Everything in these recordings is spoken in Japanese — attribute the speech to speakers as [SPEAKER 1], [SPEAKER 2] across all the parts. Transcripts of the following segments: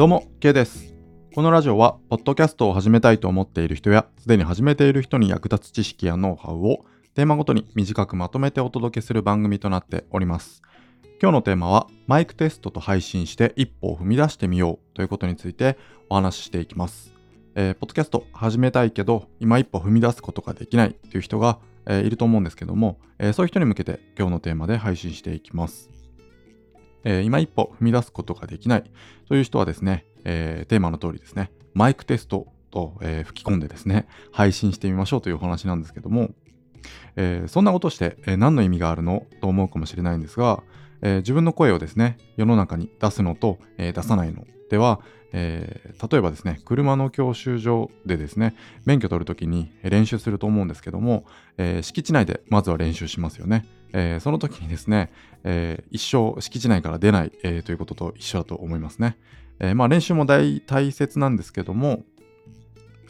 [SPEAKER 1] どうも、K です。このラジオは、ポッドキャストを始めたいと思っている人や、すでに始めている人に役立つ知識やノウハウを、テーマごとに短くまとめてお届けする番組となっております。今日のテーマは、マイクテストと配信して一歩を踏み出してみようということについてお話ししていきます。えーポッドキャスト始めたいけど、今一歩踏み出すことができないという人が、えーいると思うんですけども、えーそういう人に向けて今日のテーマで配信していきます。えー今一歩踏み出すことができない。という人はですね、えーテーマの通りですね、マイクテストと、えー吹き込んでですね、配信してみましょうというお話なんですけども、えーそんなことして、えー何の意味があるのと思うかもしれないんですが、えー自分の声をですね、世の中に出すのと、えー出さないのでは、えー例えばですね、車の教習所でですね、免許取るときに練習すると思うんですけども、えー敷地内でまずは練習しますよね。えーその時にですね、えー一生敷地内から出ない、えーということと一緒だと思いますね。えーまあ練習も大大切なんですけども、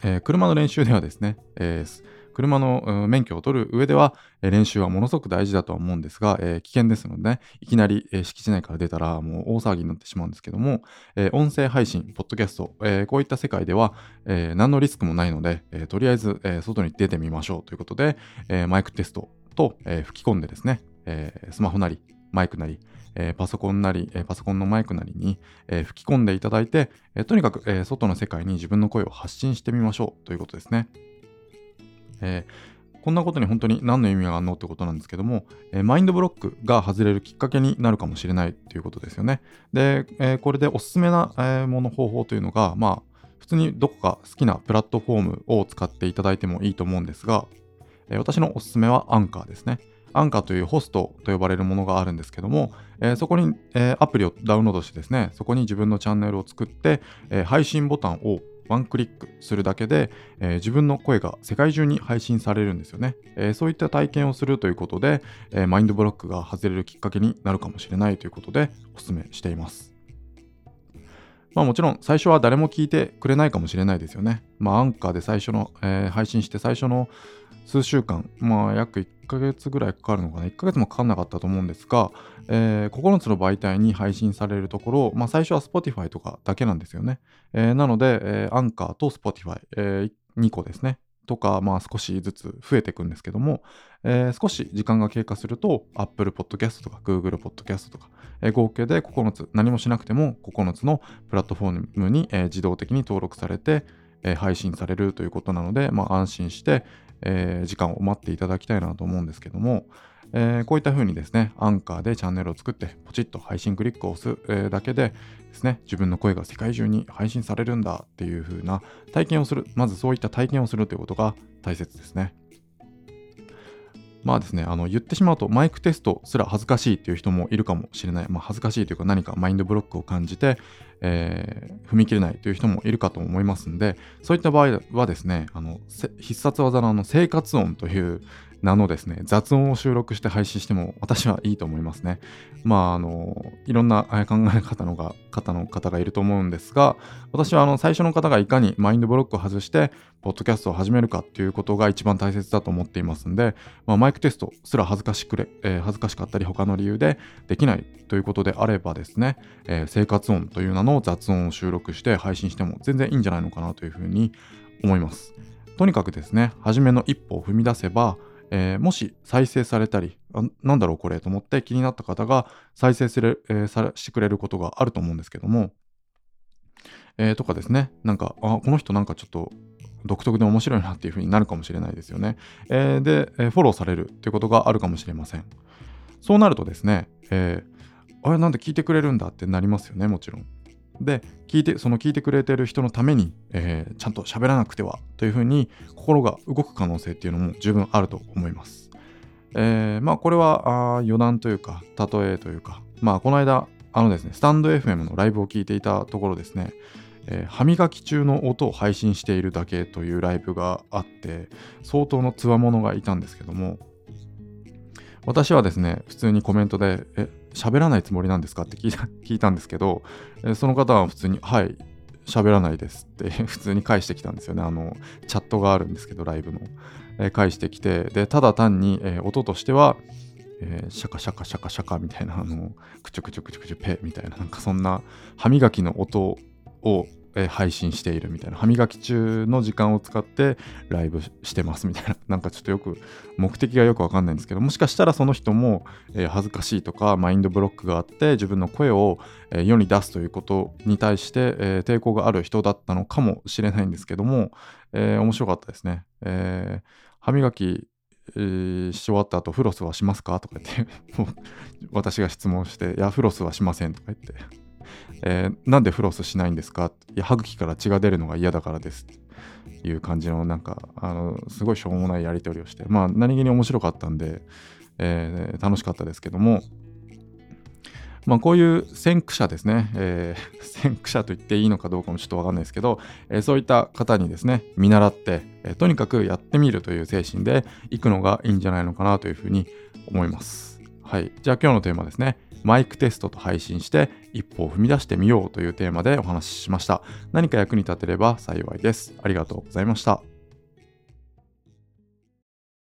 [SPEAKER 1] えー車の練習ではですね、えー車の免許を取る上では、練習はものすごく大事だとは思うんですが、えー危険ですのでね、いきなり、敷地内から出たらもう大騒ぎになってしまうんですけども、えー音声配信、ポッドキャスト、えこういった世界では、え何のリスクもないので、えとりあえず、え外に出てみましょうということで、えマイクテストと、え吹き込んでですね、えスマホなり、マイクなり、えーパソコンなり、えーパソコンのマイクなりに、えー吹き込んでいただいて、えとにかく、え外の世界に自分の声を発信してみましょうということですね。えーこんなことに本当に何の意味があるのってことなんですけども、えーマインドブロックが外れるきっかけになるかもしれないということですよね。で、えーこれでおすすめな、えもの方法というのが、まあ、普通にどこか好きなプラットフォームを使っていただいてもいいと思うんですが、えー私のおすすめはアンカーですね。アンカーというホストと呼ばれるものがあるんですけども、えーそこに、えーアプリをダウンロードしてですね、そこに自分のチャンネルを作って、えー配信ボタンをワンクリックするだけで、えー自分の声が世界中に配信されるんですよね。えーそういった体験をするということで、えーマインドブロックが外れるきっかけになるかもしれないということでお勧めしています。まあもちろん最初は誰も聞いてくれないかもしれないですよね。まあアンカーで最初の、えー配信して最初の数週間、まあ約1ヶ月ぐらいかかるのかな。1ヶ月もかかんなかったと思うんですが、えー9つの媒体に配信されるところ、まあ最初は Spotify とかだけなんですよね。えーなので、えーアンカーと Spotify、え2個ですね。とか、まあ少しずつ増えていくんですけども、えー少し時間が経過すると Apple Podcast とか Google Podcast とか、えー合計で9つ、何もしなくても9つのプラットフォームに、えー自動的に登録されて、配信されるということなので、まあ、安心して、えー時間を待っていただきたいなと思うんですけども、えーこういった風にですね、アンカーでチャンネルを作って、ポチッと配信クリックを押す、えーだけでですね、自分の声が世界中に配信されるんだっていう風な体験をする、まずそういった体験をするということが大切ですね。まあですね、あの言ってしまうとマイクテストすら恥ずかしいという人もいるかもしれない。まあ恥ずかしいというか何かマインドブロックを感じて、えー踏み切れないという人もいるかと思いますんで、そういった場合はですね、あの必殺技のあの生活音という名のですね、雑音を収録して配信しても私はいいと思いますね。まあ、あの、いろんな考え方のが方の方がいると思うんですが、私はあの最初の方がいかにマインドブロックを外して、ポッドキャストを始めるかっていうことが一番大切だと思っていますんで、まあ、マイクテストすら恥ずかしくれ、えー恥ずかしかったり他の理由でできないということであればですね、えー生活音という名の雑音を収録して配信しても全然いいんじゃないのかなというふうに思います。とにかくですね、初めの一歩を踏み出せば、えーもし再生されたり、なんだろうこれと思って気になった方が再生する、えーさしてくれることがあると思うんですけども、えーとかですね、なんか、あ、この人なんかちょっと独特で面白いなっていう風になるかもしれないですよね。えーで、えーフォローされるということがあるかもしれません。そうなるとですね、えーあれなんで聞いてくれるんだってなりますよね、もちろん。で、聞いて、その聞いてくれてる人のために、えーちゃんと喋らなくてはというふうに心が動く可能性っていうのも十分あると思います。えーまあこれはあ余談というか、例えというか、まあこの間、あのですね、スタンド FM のライブを聞いていたところですね、えー歯磨き中の音を配信しているだけというライブがあって、相当のつわものがいたんですけども、私はですね、普通にコメントで、え、喋らないつもりなんですか？って聞いた 聞いたんですけど、えその方は普通に、はい、喋らないですって 普通に返してきたんですよね。あの、チャットがあるんですけど、ライブの。えー返してきて、で、ただ単に、えー音としては、えーシャカシャカシャカシャカみたいな、あの、クチュクチュクチュクチュペみたいな、なんかそんな歯磨きの音をえ配信しているみたいな歯磨き中の時間を使ってライブしてますみたいな。なんかちょっとよく目的がよくわかんないんですけどもしかしたらその人も、え、恥ずかしいとかマインドブロックがあって自分の声を、え、世に出すということに対して、え、抵抗がある人だったのかもしれないんですけども、え面白かったですね、え歯磨きえー、し終わった後フロスはしますか？とか言って 私が質問して「いやフロスはしません」とか言って。えー、なんでフロスしないんですか？いや歯茎から血が出るのが嫌だからです。っていう感じのなんかあのすごいしょうもないやり取りをして。まあ何気に面白かったんで、えー、楽しかったですけども。まあ、こういう先駆者ですね、えー、先駆者と言っていいのかどうかもちょっとわかんないですけど、えー、そういった方にですね、見習って、えー、とにかくやってみるという精神でいくのがいいんじゃないのかなというふうに思います。はい。じゃあ今日のテーマですね。マイクテストと配信して一歩を踏み出してみようというテーマでお話ししました。何か役に立てれば幸いです。ありがとうございました。